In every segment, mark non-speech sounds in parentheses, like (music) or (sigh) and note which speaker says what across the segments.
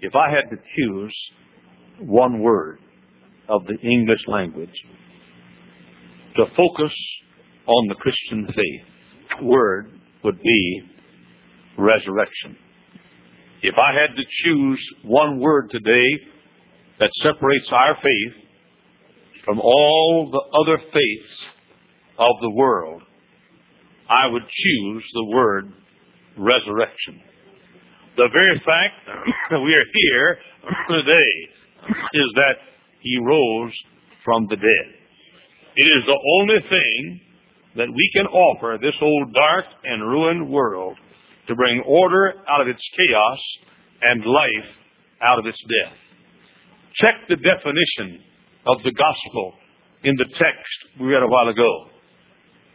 Speaker 1: If I had to choose one word of the English language to focus on the Christian faith, word would be resurrection. If I had to choose one word today that separates our faith from all the other faiths of the world, I would choose the word resurrection. The very fact that we are here today is that he rose from the dead. It is the only thing that we can offer this old dark and ruined world to bring order out of its chaos and life out of its death. Check the definition of the gospel in the text we read a while ago.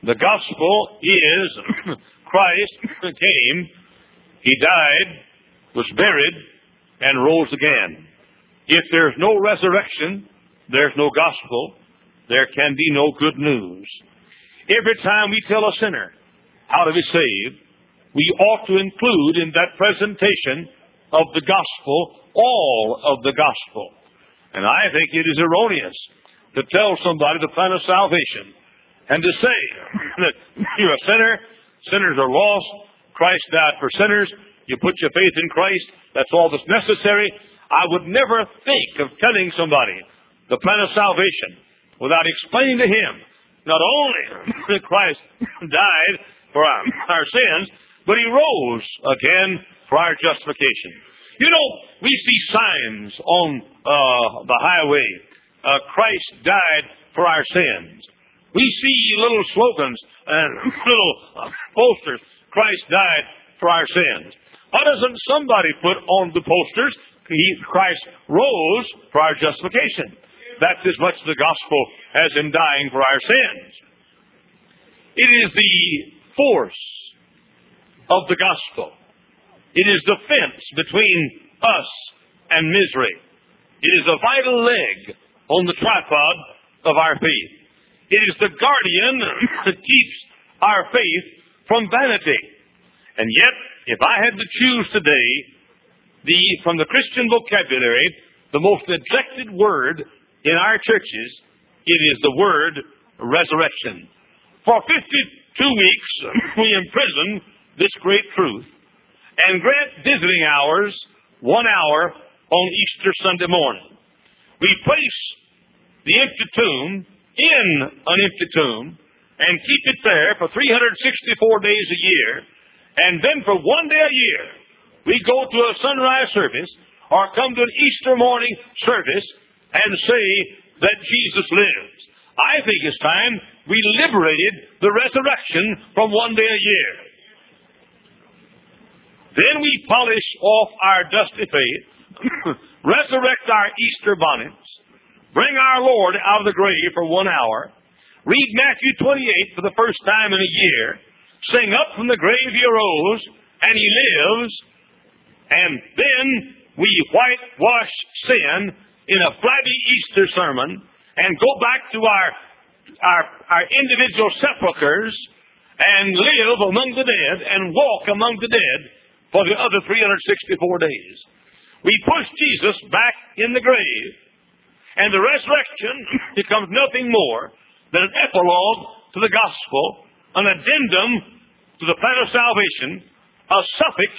Speaker 1: The gospel is (clears throat) Christ came, he died, was buried, and rose again. If there's no resurrection, there's no gospel, there can be no good news. Every time we tell a sinner how to be saved, we ought to include in that presentation of the gospel all of the gospel. And I think it is erroneous to tell somebody the plan of salvation and to say (laughs) that you're a sinner, sinners are lost, Christ died for sinners, you put your faith in Christ, that's all that's necessary. I would never think of telling somebody the plan of salvation without explaining to him not only (laughs) that Christ (laughs) died for our, our sins, but he rose again for our justification. You know, we see signs on uh, the highway. Uh, Christ died for our sins. We see little slogans and (laughs) little uh, posters. Christ died for our sins. Why doesn't somebody put on the posters, he, Christ rose for our justification? That's as much the gospel as in dying for our sins. It is the force of the gospel. It is the fence between us and misery. It is a vital leg on the tripod of our faith. It is the guardian (coughs) that keeps our faith from vanity. And yet, if I had to choose today, the, from the Christian vocabulary, the most neglected word in our churches, it is the word resurrection. For 52 weeks, we imprison this great truth and grant visiting hours one hour on Easter Sunday morning. We place the empty tomb in an empty tomb and keep it there for 364 days a year. And then for one day a year, we go to a sunrise service or come to an Easter morning service and say that Jesus lives. I think it's time we liberated the resurrection from one day a year. Then we polish off our dusty faith, (coughs) resurrect our Easter bonnets, bring our Lord out of the grave for one hour, read Matthew 28 for the first time in a year, sing up from the grave he arose, and he lives, and then we whitewash sin in a flabby Easter sermon and go back to our, our, our individual sepulchres and live among the dead and walk among the dead for the other 364 days. We push Jesus back in the grave, and the resurrection (clears throat) becomes nothing more than an epilogue to the gospel, an addendum to the plan of salvation, a suffix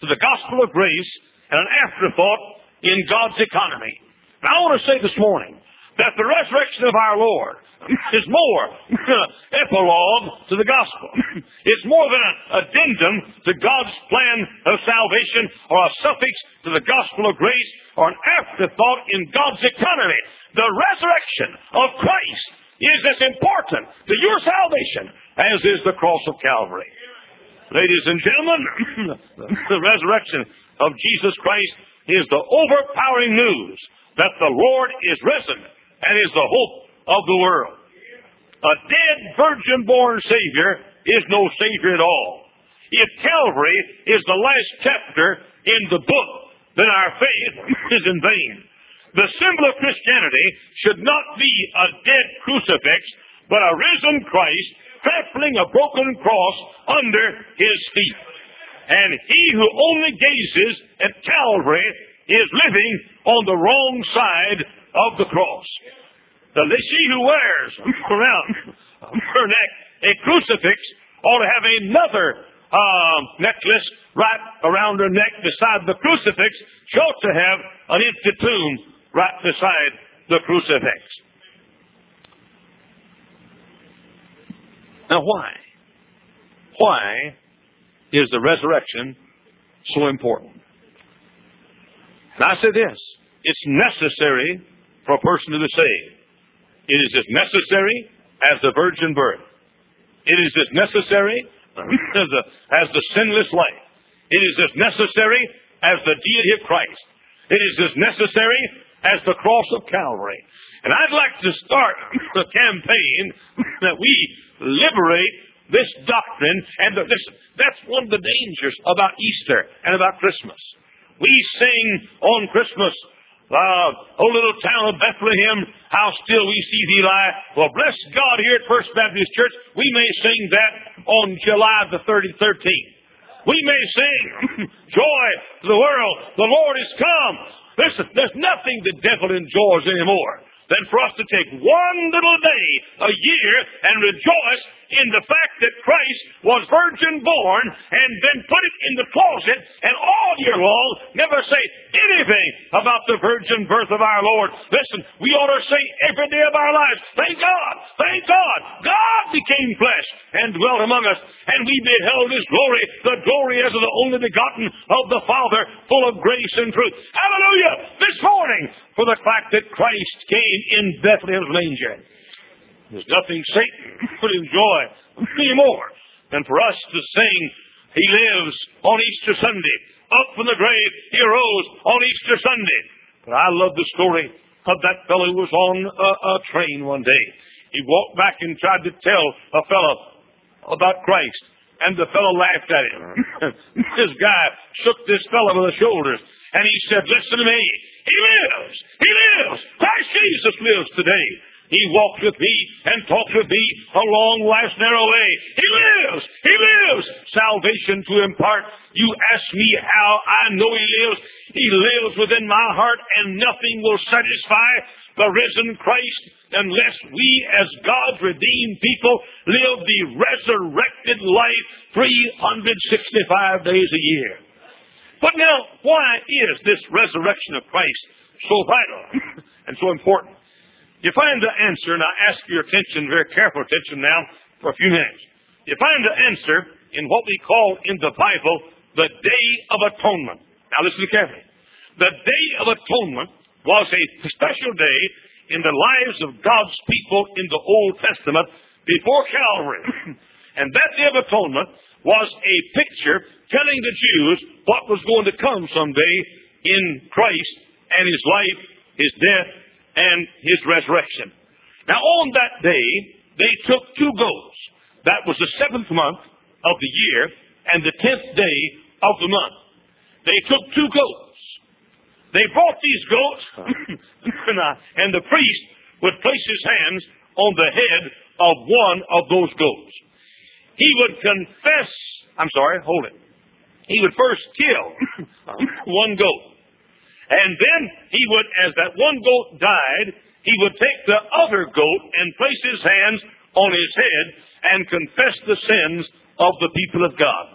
Speaker 1: to the gospel of grace, and an afterthought in God's economy. Now, I want to say this morning that the resurrection of our Lord is more (laughs) epilogue to the gospel. It's more than an addendum to God's plan of salvation or a suffix to the gospel of grace or an afterthought in God's economy. The resurrection of Christ is as important to your salvation as is the cross of Calvary. Ladies and gentlemen, (clears throat) the resurrection of Jesus Christ is the overpowering news that the Lord is risen and is the hope of the world. A dead virgin born Savior is no Savior at all. If Calvary is the last chapter in the book, then our faith is in vain. The symbol of Christianity should not be a dead crucifix, but a risen Christ trampling a broken cross under his feet. And he who only gazes at Calvary is living on the wrong side of the cross. The she who wears around (laughs) her neck a crucifix ought to have another uh, necklace right around her neck beside the crucifix. She ought to have an empty tomb right beside the crucifix. Now, why? Why is the resurrection so important? And I say this it's necessary for a person to be saved. It is as necessary as the virgin birth. It is as necessary (laughs) as the, as the sinless life. It is as necessary as the deity of Christ. It is as necessary as the cross of Calvary. And I'd like to start the campaign that we liberate this doctrine. And the, listen, that's one of the dangers about Easter and about Christmas. We sing on Christmas, uh, oh little town of Bethlehem, how still we see thee lie. Well, bless God here at First Baptist Church, we may sing that on July the 30th, 13th. We may sing, (laughs) joy to the world, the Lord is come. Listen, there's nothing the devil enjoys anymore than for us to take one little day a year and rejoice in the fact that Christ was virgin born and then put it in the closet and all year long never say anything about the virgin birth of our Lord. Listen, we ought to say every day of our lives, thank God, thank God, God became flesh and dwelt among us and we beheld His glory, the glory as of the only begotten of the Father, full of grace and truth. Hallelujah! This morning for the fact that Christ came in Bethlehem's manger. There's nothing Satan could enjoy any more than for us to sing, He lives on Easter Sunday. Up from the grave, He arose on Easter Sunday. But I love the story of that fellow who was on a, a train one day. He walked back and tried to tell a fellow about Christ. And the fellow laughed at him. (laughs) this guy shook this fellow by the shoulders and he said, Listen to me. He lives. He lives. Christ Jesus lives today. He walks with me and talks with me along life's narrow way. He lives. He lives. Salvation to impart. You ask me how I know He lives. He lives within my heart and nothing will satisfy the risen Christ unless we as God's redeemed people live the resurrected life 365 days a year. But now, why is this resurrection of Christ so vital (laughs) and so important? You find the answer, and I ask your attention, very careful attention now, for a few minutes. You find the answer in what we call in the Bible the Day of Atonement. Now listen carefully. The Day of Atonement was a special day in the lives of God's people in the Old Testament before Calvary. (clears throat) and that Day of Atonement was a picture telling the Jews what was going to come someday in Christ and His life, His death, and his resurrection. Now, on that day, they took two goats. That was the seventh month of the year and the tenth day of the month. They took two goats. They brought these goats, (coughs) and the priest would place his hands on the head of one of those goats. He would confess, I'm sorry, hold it. He would first kill (coughs) (coughs) one goat. And then he would, as that one goat died, he would take the other goat and place his hands on his head and confess the sins of the people of God.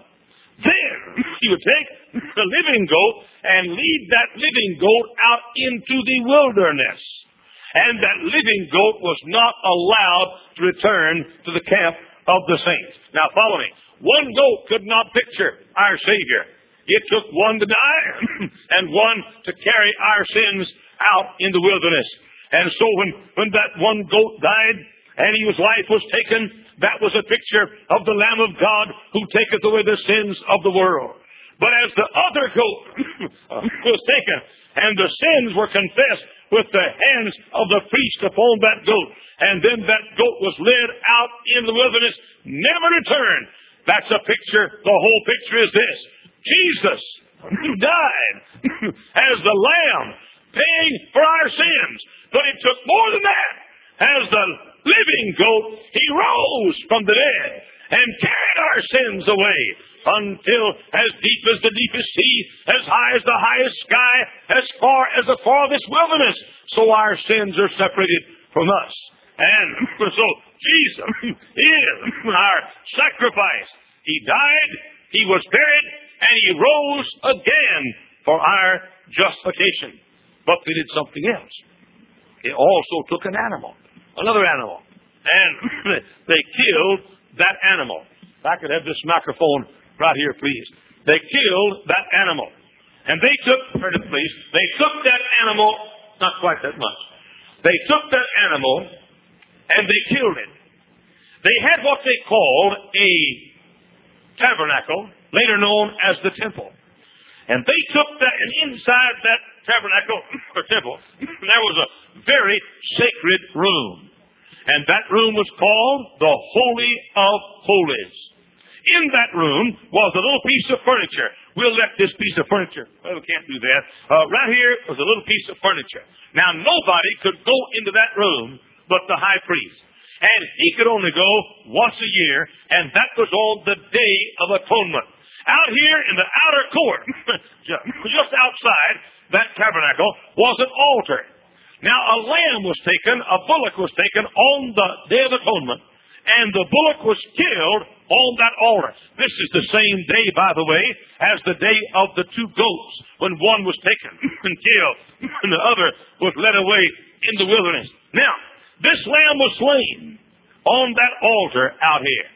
Speaker 1: Then he would take the living goat and lead that living goat out into the wilderness. And that living goat was not allowed to return to the camp of the saints. Now follow me. One goat could not picture our Savior. It took one to die (clears throat) and one to carry our sins out in the wilderness. And so when, when that one goat died and his life was taken, that was a picture of the Lamb of God who taketh away the sins of the world. But as the other goat (clears throat) was taken and the sins were confessed with the hands of the priest upon that goat, and then that goat was led out in the wilderness, never returned. That's a picture. The whole picture is this. Jesus who died as the Lamb paying for our sins. But it took more than that. As the living goat, he rose from the dead. and carried our sins away until as deep as the deepest sea, as high as the highest sky, as far as the farthest wilderness, so our sins are separated from us. And so Jesus is our sacrifice. He died, He was buried, and He rose again for our justification. But they did something else. They also took an animal, another animal, and (clears throat) they killed that animal. If I could have this microphone right here, please. They killed that animal. And they took, heard it please, they took that animal, not quite that much. They took that animal and they killed it. They had what they called a tabernacle, later known as the temple. And they took that, and inside that tabernacle (clears throat) or temple, (clears throat) there was a very sacred room. And that room was called the Holy of Holies. In that room was a little piece of furniture. We'll let this piece of furniture. Well, we can't do that. Uh, right here was a little piece of furniture. Now, nobody could go into that room but the high priest. And he could only go once a year, and that was on the Day of Atonement. Out here in the outer court, (laughs) just outside that tabernacle, was an altar. Now a lamb was taken, a bullock was taken on the Day of Atonement, and the bullock was killed on that altar. This is the same day, by the way, as the day of the two goats, when one was taken (laughs) and killed, and the other was led away in the wilderness. Now, this lamb was slain on that altar out here.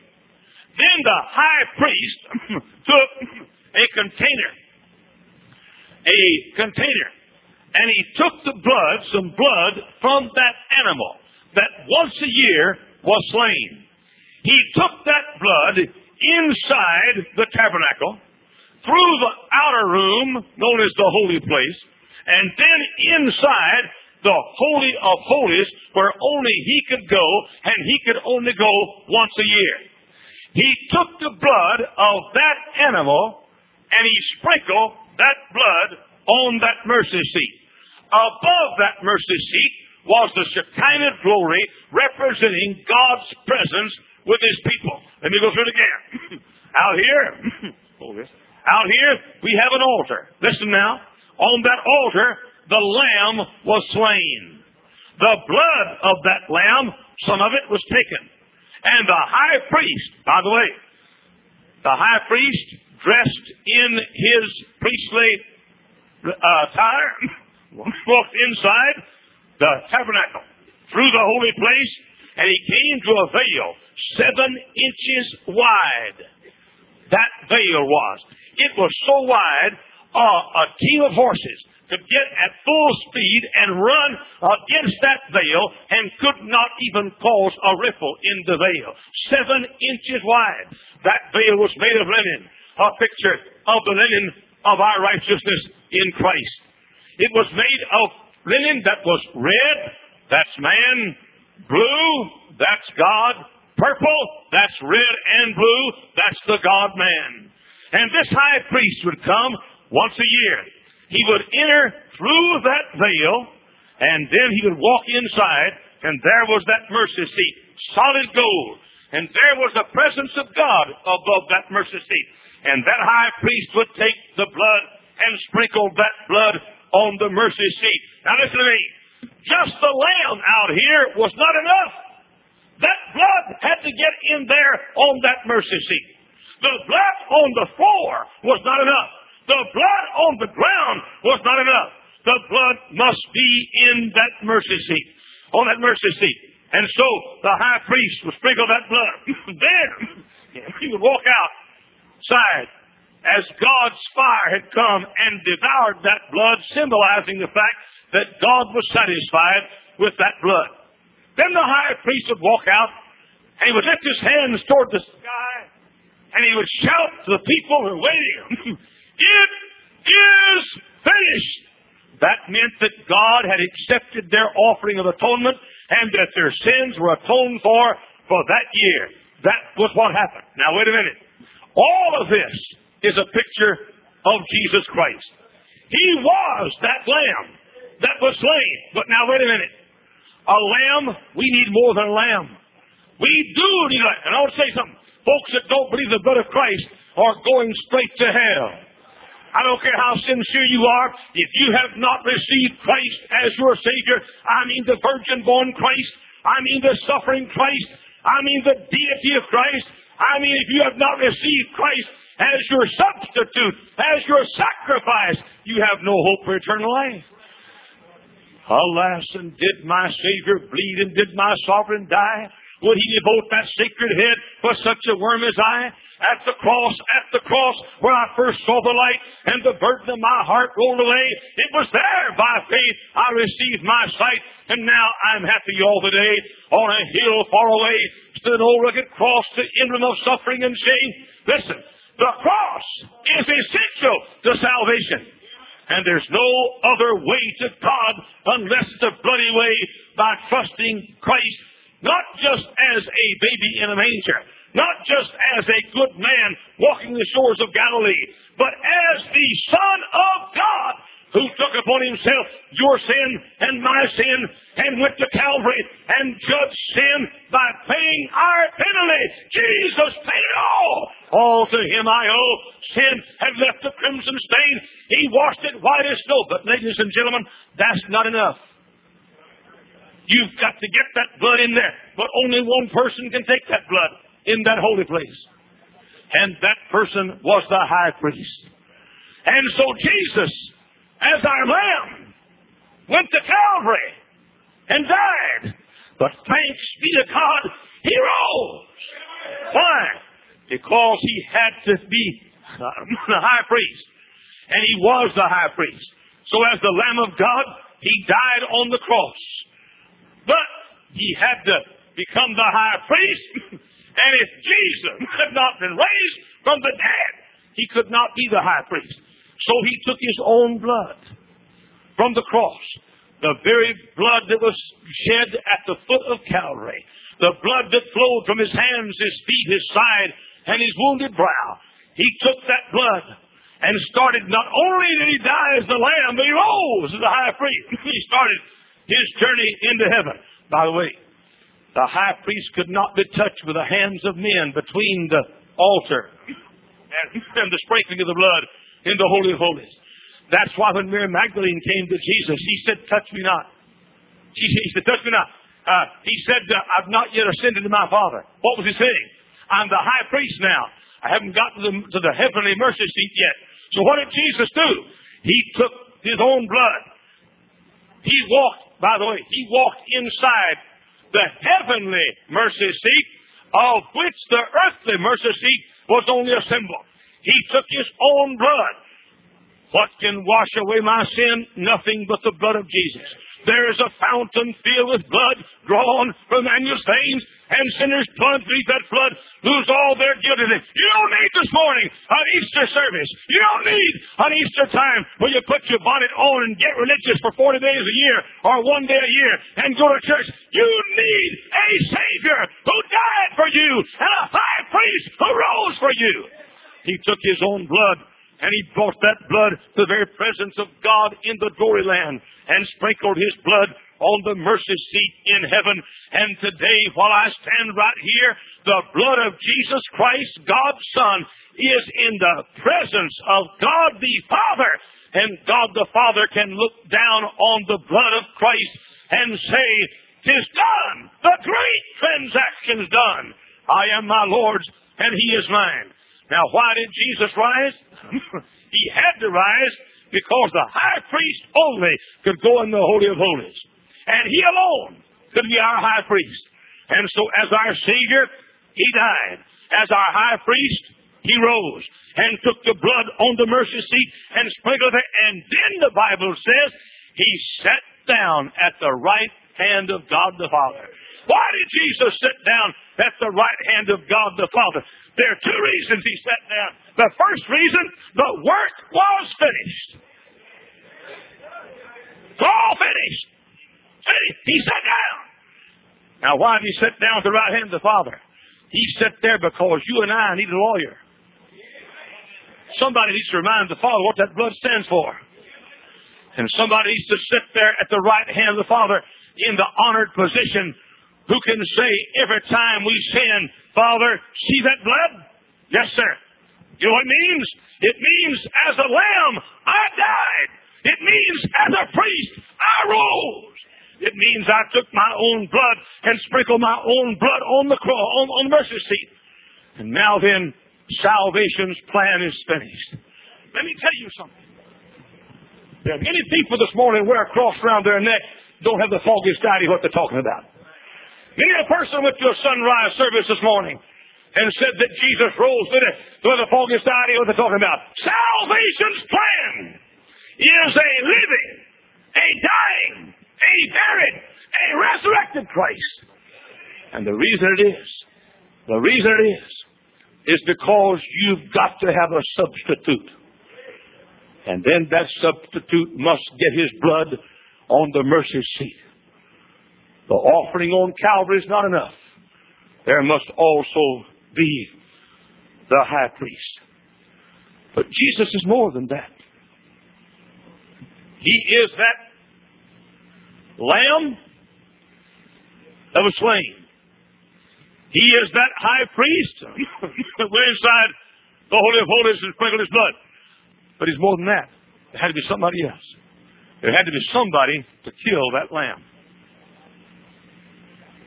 Speaker 1: Then the high priest (clears throat) took a container, a container, and he took the blood, some blood from that animal that once a year was slain. He took that blood inside the tabernacle, through the outer room, known as the holy place, and then inside the Holy of Holies, where only he could go, and he could only go once a year. He took the blood of that animal and he sprinkled that blood on that mercy seat. Above that mercy seat was the Shekinah glory representing God's presence with his people. Let me go through it again. (clears throat) out here, (clears throat) oh, out here, we have an altar. Listen now. On that altar, the lamb was slain. The blood of that lamb, some of it was taken. And the high priest, by the way, the high priest dressed in his priestly uh, attire (coughs) walked inside the tabernacle through the holy place and he came to a veil seven inches wide. That veil was. It was so wide, uh, a team of horses could get at full speed and run against that veil and could not even cause a ripple in the veil. Seven inches wide. That veil was made of linen, a picture of the linen of our righteousness in Christ. It was made of linen that was red, that's man, blue, that's God, purple, that's red and blue, that's the God man. And this high priest would come once a year he would enter through that veil, and then he would walk inside, and there was that mercy seat, solid gold. And there was the presence of God above that mercy seat. And that high priest would take the blood and sprinkle that blood on the mercy seat. Now listen to me. Just the lamb out here was not enough. That blood had to get in there on that mercy seat. The blood on the floor was not enough. The blood on the ground was not enough. The blood must be in that mercy seat, on that mercy seat. And so the high priest would sprinkle that blood. (clears throat) then (clears throat) he would walk outside as God's fire had come and devoured that blood, symbolizing the fact that God was satisfied with that blood. Then the high priest would walk out and he would lift his hands toward the sky and he would shout to the people who were waiting. (clears throat) It is finished. That meant that God had accepted their offering of atonement and that their sins were atoned for for that year. That was what happened. Now wait a minute. All of this is a picture of Jesus Christ. He was that lamb that was slain. But now wait a minute. A lamb, we need more than a lamb. We do need a And I want to say something. Folks that don't believe the blood of Christ are going straight to hell. I don't care how sincere you are. If you have not received Christ as your Savior, I mean the virgin born Christ, I mean the suffering Christ, I mean the deity of Christ, I mean if you have not received Christ as your substitute, as your sacrifice, you have no hope for eternal life. Alas, and did my Savior bleed and did my sovereign die? Would he devote that sacred head for such a worm as I? At the cross, at the cross, where I first saw the light and the burden of my heart rolled away, it was there by faith I received my sight, and now I'm happy all the day. On a hill far away stood an old rugged cross, the emblem of suffering and shame. Listen, the cross is essential to salvation. And there's no other way to God unless the bloody way by trusting Christ, not just as a baby in a manger, not just as a good man walking the shores of Galilee, but as the Son of God who took upon himself your sin and my sin and went to Calvary and judged sin by paying our penalty. Jesus paid it all. All to him I owe. Sin had left the crimson stain. He washed it white as snow. But ladies and gentlemen, that's not enough. You've got to get that blood in there. But only one person can take that blood in that holy place. And that person was the high priest. And so Jesus as our lamb, went to Calvary and died. But thanks be to God, he rose. Why? Because he had to be (laughs) the high priest. And he was the high priest. So as the Lamb of God, he died on the cross. But he had to become the high priest. (laughs) and if Jesus had not been raised from the dead, he could not be the high priest. So he took his own blood from the cross, the very blood that was shed at the foot of Calvary, the blood that flowed from his hands, his feet, his side, and his wounded brow. He took that blood and started, not only did he die as the lamb, but he rose as the high priest. he started his journey into heaven. By the way, the high priest could not be touched with the hands of men between the altar and, (laughs) the sprinkling of the blood in the Holy of Holies. That's why when Mary Magdalene came to Jesus, he said, Touch me not. She, he said, Touch me not. Uh, he said, uh, I've not yet ascended to my Father. What was he saying? I'm the high priest now. I haven't gotten to the, to the heavenly mercy seat yet. So what did Jesus do? He took his own blood. He walked, by the way, he walked inside the heavenly mercy seat of which the earthly mercy seat was only a symbol. He took his own blood. What can wash away my sin? Nothing but the blood of Jesus. There is a fountain filled with blood drawn from Emmanuel's veins, and sinners plunge beneath that flood, lose all their guiltiness. You don't need this morning an Easter service. You don't need an Easter time where you put your bonnet on and get religious for 40 days a year or one day a year and go to church. You need a Savior who died for you and a high priest who rose for you. He took his own blood and he brought that blood to the very presence of God in the glory land and sprinkled his blood on the mercy seat in heaven. And today, while I stand right here, the blood of Jesus Christ, God's Son, is in the presence of God the Father. And God the Father can look down on the blood of Christ and say, Tis done. The great transaction's done. I am my Lord's and he is mine. Now, why did Jesus rise? (laughs) he had to rise because the high priest only could go in the Holy of Holies. And he alone could be our high priest. And so as our Savior, he died. As our high priest, he rose and took the blood on the mercy seat and sprinkled it. And then the Bible says he sat down at the right hand of God the Father. Why did Jesus sit down at the right hand of God the Father? There are two reasons he sat down. The first reason, the work was finished. It's all finished. He sat down. Now, why did he sit down at the right hand of the Father? He sat there because you and I need a lawyer. Somebody needs to remind the Father what that blood stands for. And somebody needs to sit there at the right hand of the Father in the honored position who can say every time we sin, Father, see that blood? Yes, sir. You know what it means? It means as a lamb, I died. It means as a priest, I rose. It means I took my own blood and sprinkled my own blood on the cross, on, on the mercy seat. And now then, salvation's plan is finished. Let me tell you something. There are many people this morning wear a cross around their neck, don't have the foggiest idea what they're talking about. Many a person went to a sunrise service this morning and said that Jesus rose with it. With the foggiest idea what they're talking about. Salvation's plan is a living, a dying, a buried, a resurrected Christ. And the reason it is, the reason it is, is because you've got to have a substitute. And then that substitute must get his blood on the mercy seat. The offering on Calvary is not enough. There must also be the high priest. But Jesus is more than that. He is that lamb that was slain. He is that high priest (laughs) that went inside the Holy of Holies and sprinkled his blood. But he's more than that. There had to be somebody else. There had to be somebody to kill that lamb.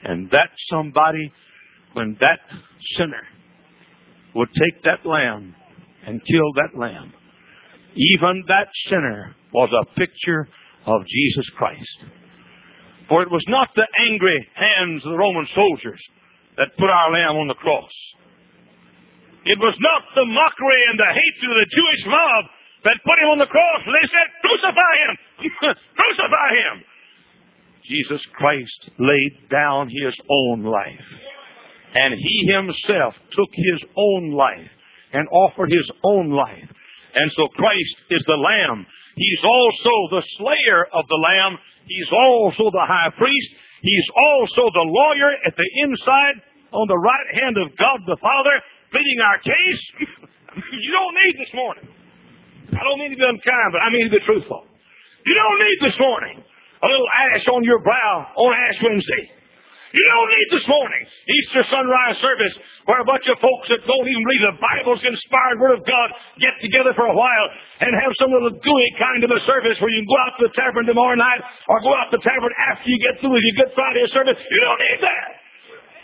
Speaker 1: And that somebody, when that sinner would take that lamb and kill that lamb, even that sinner was a picture of Jesus Christ. For it was not the angry hands of the Roman soldiers that put our lamb on the cross. It was not the mockery and the hatred of the Jewish mob that put him on the cross. and They said, crucify him! (laughs) crucify him! Jesus Christ laid down his own life. And he himself took his own life and offered his own life. And so Christ is the Lamb. He's also the slayer of the Lamb. He's also the high priest. He's also the lawyer at the inside on the right hand of God the Father, pleading our case. (laughs) you don't need this morning. I don't mean to be unkind, but I mean to be truthful. You don't need this morning a little ash on your brow on Ash Wednesday. You don't need this morning Easter sunrise service where a bunch of folks that don't even believe the Bible's inspired Word of God get together for a while and have some little gooey kind of a service where you can go out to the tavern tomorrow night or go out to the tavern after you get through with your Good Friday service. You don't need that.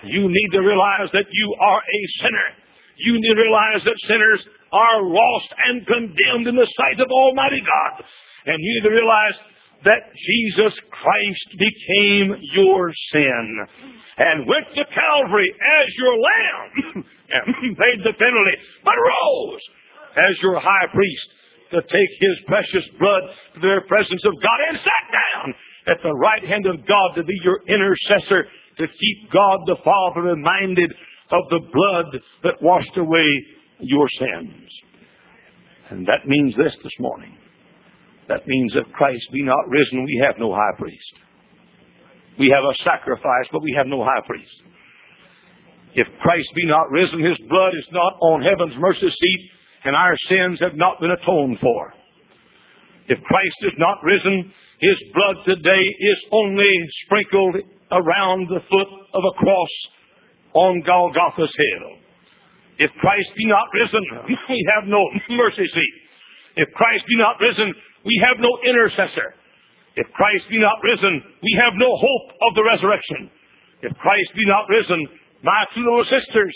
Speaker 1: You need to realize that you are a sinner. You need to realize that sinners are lost and condemned in the sight of Almighty God. And you need to realize that Jesus Christ became your sin and went to Calvary as your lamb (laughs) and paid the penalty, but rose as your high priest to take his precious blood to the presence of God and sat down at the right hand of God to be your intercessor to keep God the Father reminded of the blood that washed away your sins. And that means this this morning. That means if Christ be not risen, we have no high priest. We have a sacrifice, but we have no high priest. If Christ be not risen, his blood is not on heaven's mercy seat, and our sins have not been atoned for. If Christ is not risen, his blood today is only sprinkled around the foot of a cross on Golgotha's hill. If Christ be not risen, we have no mercy seat. If Christ be not risen, we have no intercessor. If Christ be not risen, we have no hope of the resurrection. If Christ be not risen, my two little sisters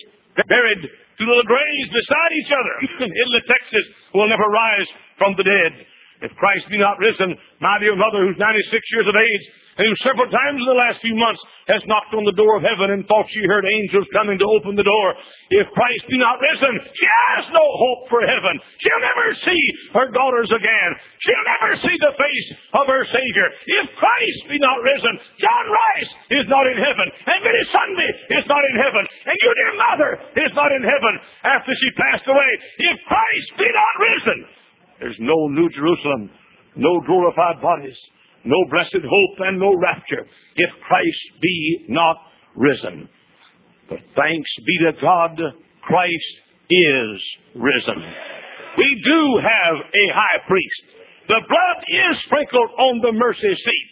Speaker 1: buried two little graves beside each other in Italy, Texas will never rise from the dead. If Christ be not risen, my dear mother, who's 96 years of age, and who several times in the last few months has knocked on the door of heaven and thought she heard angels coming to open the door. If Christ be not risen, she has no hope for heaven. She'll never see her daughters again. She'll never see the face of her Savior. If Christ be not risen, John Rice is not in heaven, and Billy Sunday is not in heaven, and your dear mother is not in heaven after she passed away. If Christ be not risen, there's no New Jerusalem, no glorified bodies, no blessed hope, and no rapture if Christ be not risen. But thanks be to God, Christ is risen. We do have a high priest. The blood is sprinkled on the mercy seat.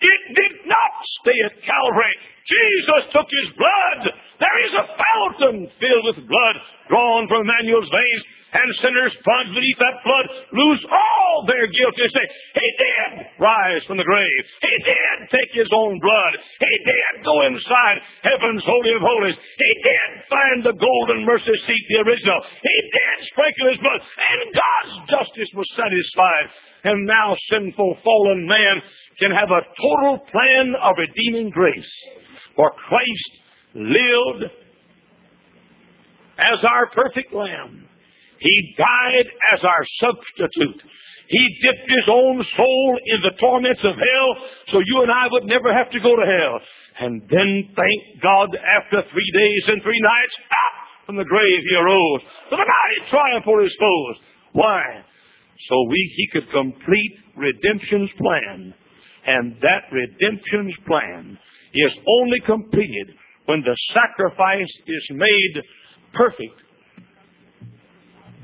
Speaker 1: It did not stay at Calvary. Jesus took his blood There is a fountain filled with blood drawn from Emmanuel's veins, and sinners plunged beneath that flood lose all their guilt. They say, He did rise from the grave. He did take His own blood. He did go inside heaven's holy of holies. He did find the golden mercy seat, the original. He did sprinkle His blood, and God's justice was satisfied. And now sinful, fallen man can have a total plan of redeeming grace. For Christ lived as our perfect lamb. He died as our substitute. He dipped his own soul in the torments of hell so you and I would never have to go to hell. And then, thank God, after three days and three nights, up from the grave he arose with a mighty triumph for his foes. Why? So we, he could complete redemption's plan. And that redemption's plan is only completed when the sacrifice is made perfect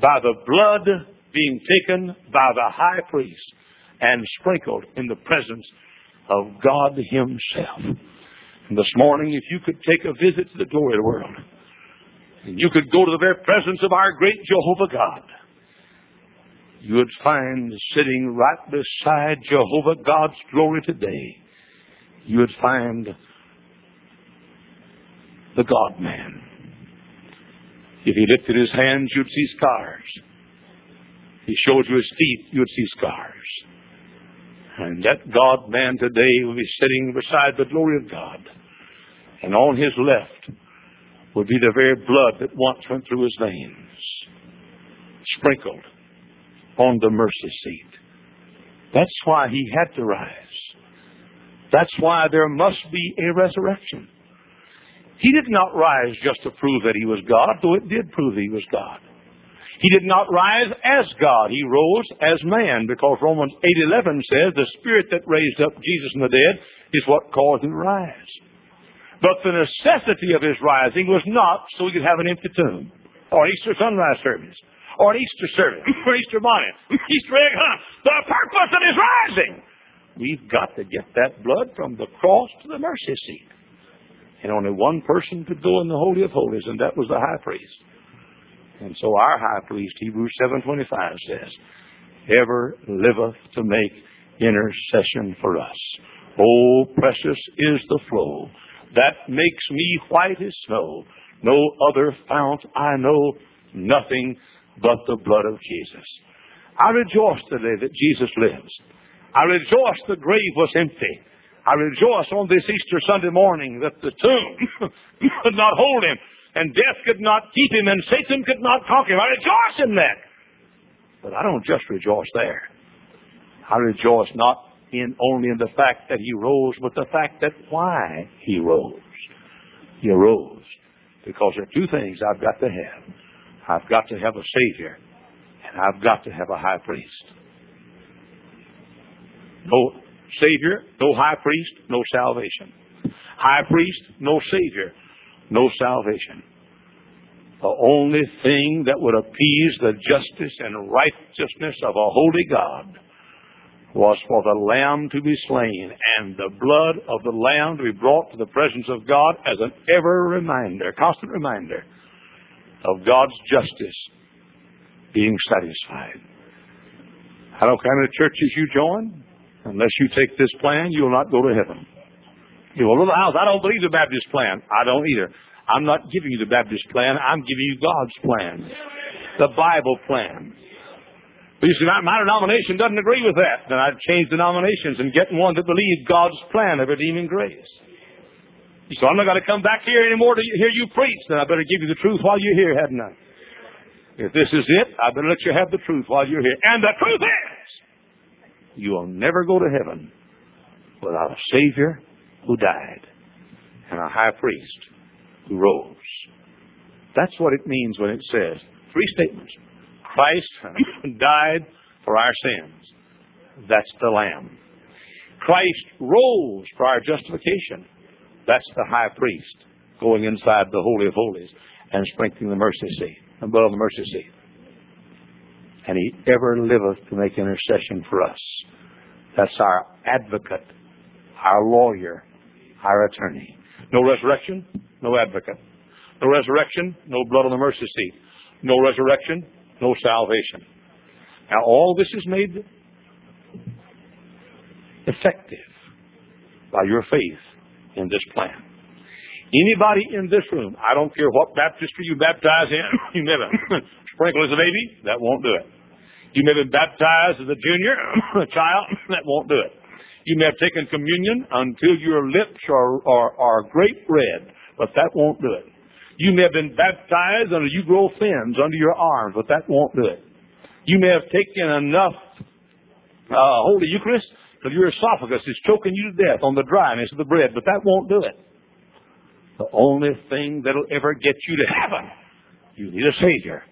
Speaker 1: by the blood being taken by the high priest and sprinkled in the presence of God Himself. And this morning, if you could take a visit to the glory of the world, and you could go to the very presence of our great Jehovah God, you would find sitting right beside Jehovah God's glory today, you would find the God man. If he lifted his hands, you'd see scars. He showed you his feet, you'd see scars. And that God man today will be sitting beside the glory of God. And on his left would be the very blood that once went through his veins, sprinkled on the mercy seat. That's why he had to rise. That's why there must be a resurrection. He did not rise just to prove that he was God, though it did prove he was God. He did not rise as God. He rose as man because Romans 8:11 says the spirit that raised up Jesus from the dead is what caused him to rise. But the necessity of his rising was not so he could have an empty tomb or an Easter sunrise service or an Easter service or Easter bonnet, Easter egg hunt. The purpose of his rising. We've got to get that blood from the cross to the mercy seat. And only one person could go in the Holy of Holies, and that was the high priest. And so our high priest, Hebrews 7.25 says, ever liveth to make intercession for us. Oh, precious is the flow that makes me white as snow. No other fount I know, nothing but the blood of Jesus. I rejoice today that Jesus lives. I rejoice the grave was empty. I rejoice on this Easter Sunday morning that the tomb (laughs) could not hold him, and death could not keep him, and Satan could not conquer him. I rejoice in that. But I don't just rejoice there. I rejoice not in only in the fact that he rose, but the fact that why he rose. He arose because there are two things I've got to have. I've got to have a Savior, and I've got to have a high priest. No Savior, no high priest, no salvation. High priest, no Savior, no salvation. The only thing that would appease the justice and righteousness of a holy God was for the Lamb to be slain and the blood of the Lamb to be brought to the presence of God as an ever reminder, constant reminder of God's justice being satisfied. I don't care how many churches you join. Unless you take this plan, you will not go to heaven. You will, well, I don't believe the Baptist plan. I don't either. I'm not giving you the Baptist plan. I'm giving you God's plan. The Bible plan. But you see, my, my denomination doesn't agree with that. Then I'd change denominations and get one that believes God's plan of redeeming grace. So I'm not going to come back here anymore to hear you preach. Then I better give you the truth while you're here, hadn't I? If this is it, I better let you have the truth while you're here. And the truth is, you will never go to heaven without a Savior who died and a high priest who rose. That's what it means when it says three statements. Christ (laughs) died for our sins. That's the Lamb. Christ rose for our justification. That's the high priest going inside the Holy of Holies and sprinkling the mercy seat, blood the mercy seat and he ever liveth to make intercession for us. That's our advocate, our lawyer, our attorney. No resurrection, no advocate. No resurrection, no blood on the mercy seat. No resurrection, no salvation. Now, all this is made effective by your faith in this plan. Anybody in this room, I don't care what baptistry you baptize in, (laughs) you may have (laughs) sprinkle as a baby, that won't do it. You may have been baptized as a junior, (laughs) a child, that won't do it. You may have taken communion until your lips are, are, are grape red, but that won't do it. You may have been baptized until you grow fins under your arms, but that won't do it. You may have taken enough uh, Holy Eucharist that your esophagus is choking you to death on the dryness of the bread, but that won't do it. The only thing that'll ever get you to heaven, you need a Savior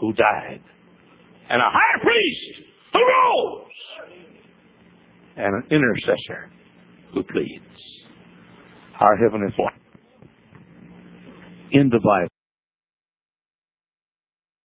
Speaker 1: who died, and a high priest who rose, and an intercessor who pleads. Our Heavenly Father. In the Bible.